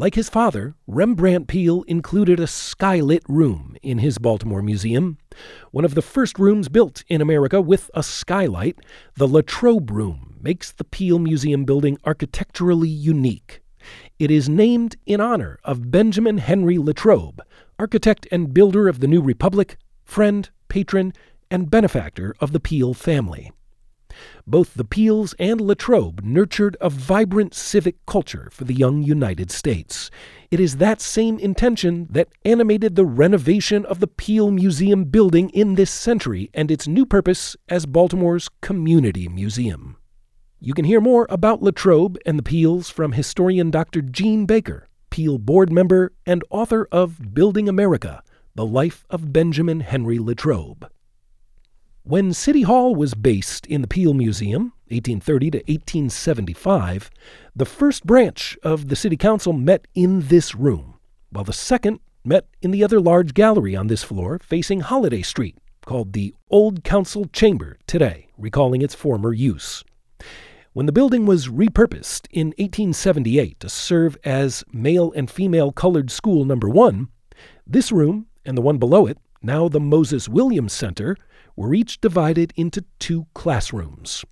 Like his father, Rembrandt Peale included a skylit room in his Baltimore Museum, one of the first rooms built in America with a skylight. The Latrobe Room makes the Peale Museum building architecturally unique. It is named in honor of Benjamin Henry Latrobe, architect and builder of the New Republic, friend, patron, and benefactor of the Peale family. Both the Peales and Latrobe nurtured a vibrant civic culture for the young United States. It is that same intention that animated the renovation of the Peale Museum building in this century and its new purpose as Baltimore's Community Museum. You can hear more about Latrobe and the Peales from historian Dr. Jean Baker, Peale board member and author of Building America The Life of Benjamin Henry Latrobe. When City Hall was based in the Peale Museum, 1830 to 1875, the first branch of the City Council met in this room, while the second met in the other large gallery on this floor facing Holliday Street, called the Old Council Chamber today, recalling its former use. When the building was repurposed in 1878 to serve as male and female colored school number one, this room and the one below it, now the Moses Williams Center, were each divided into two classrooms.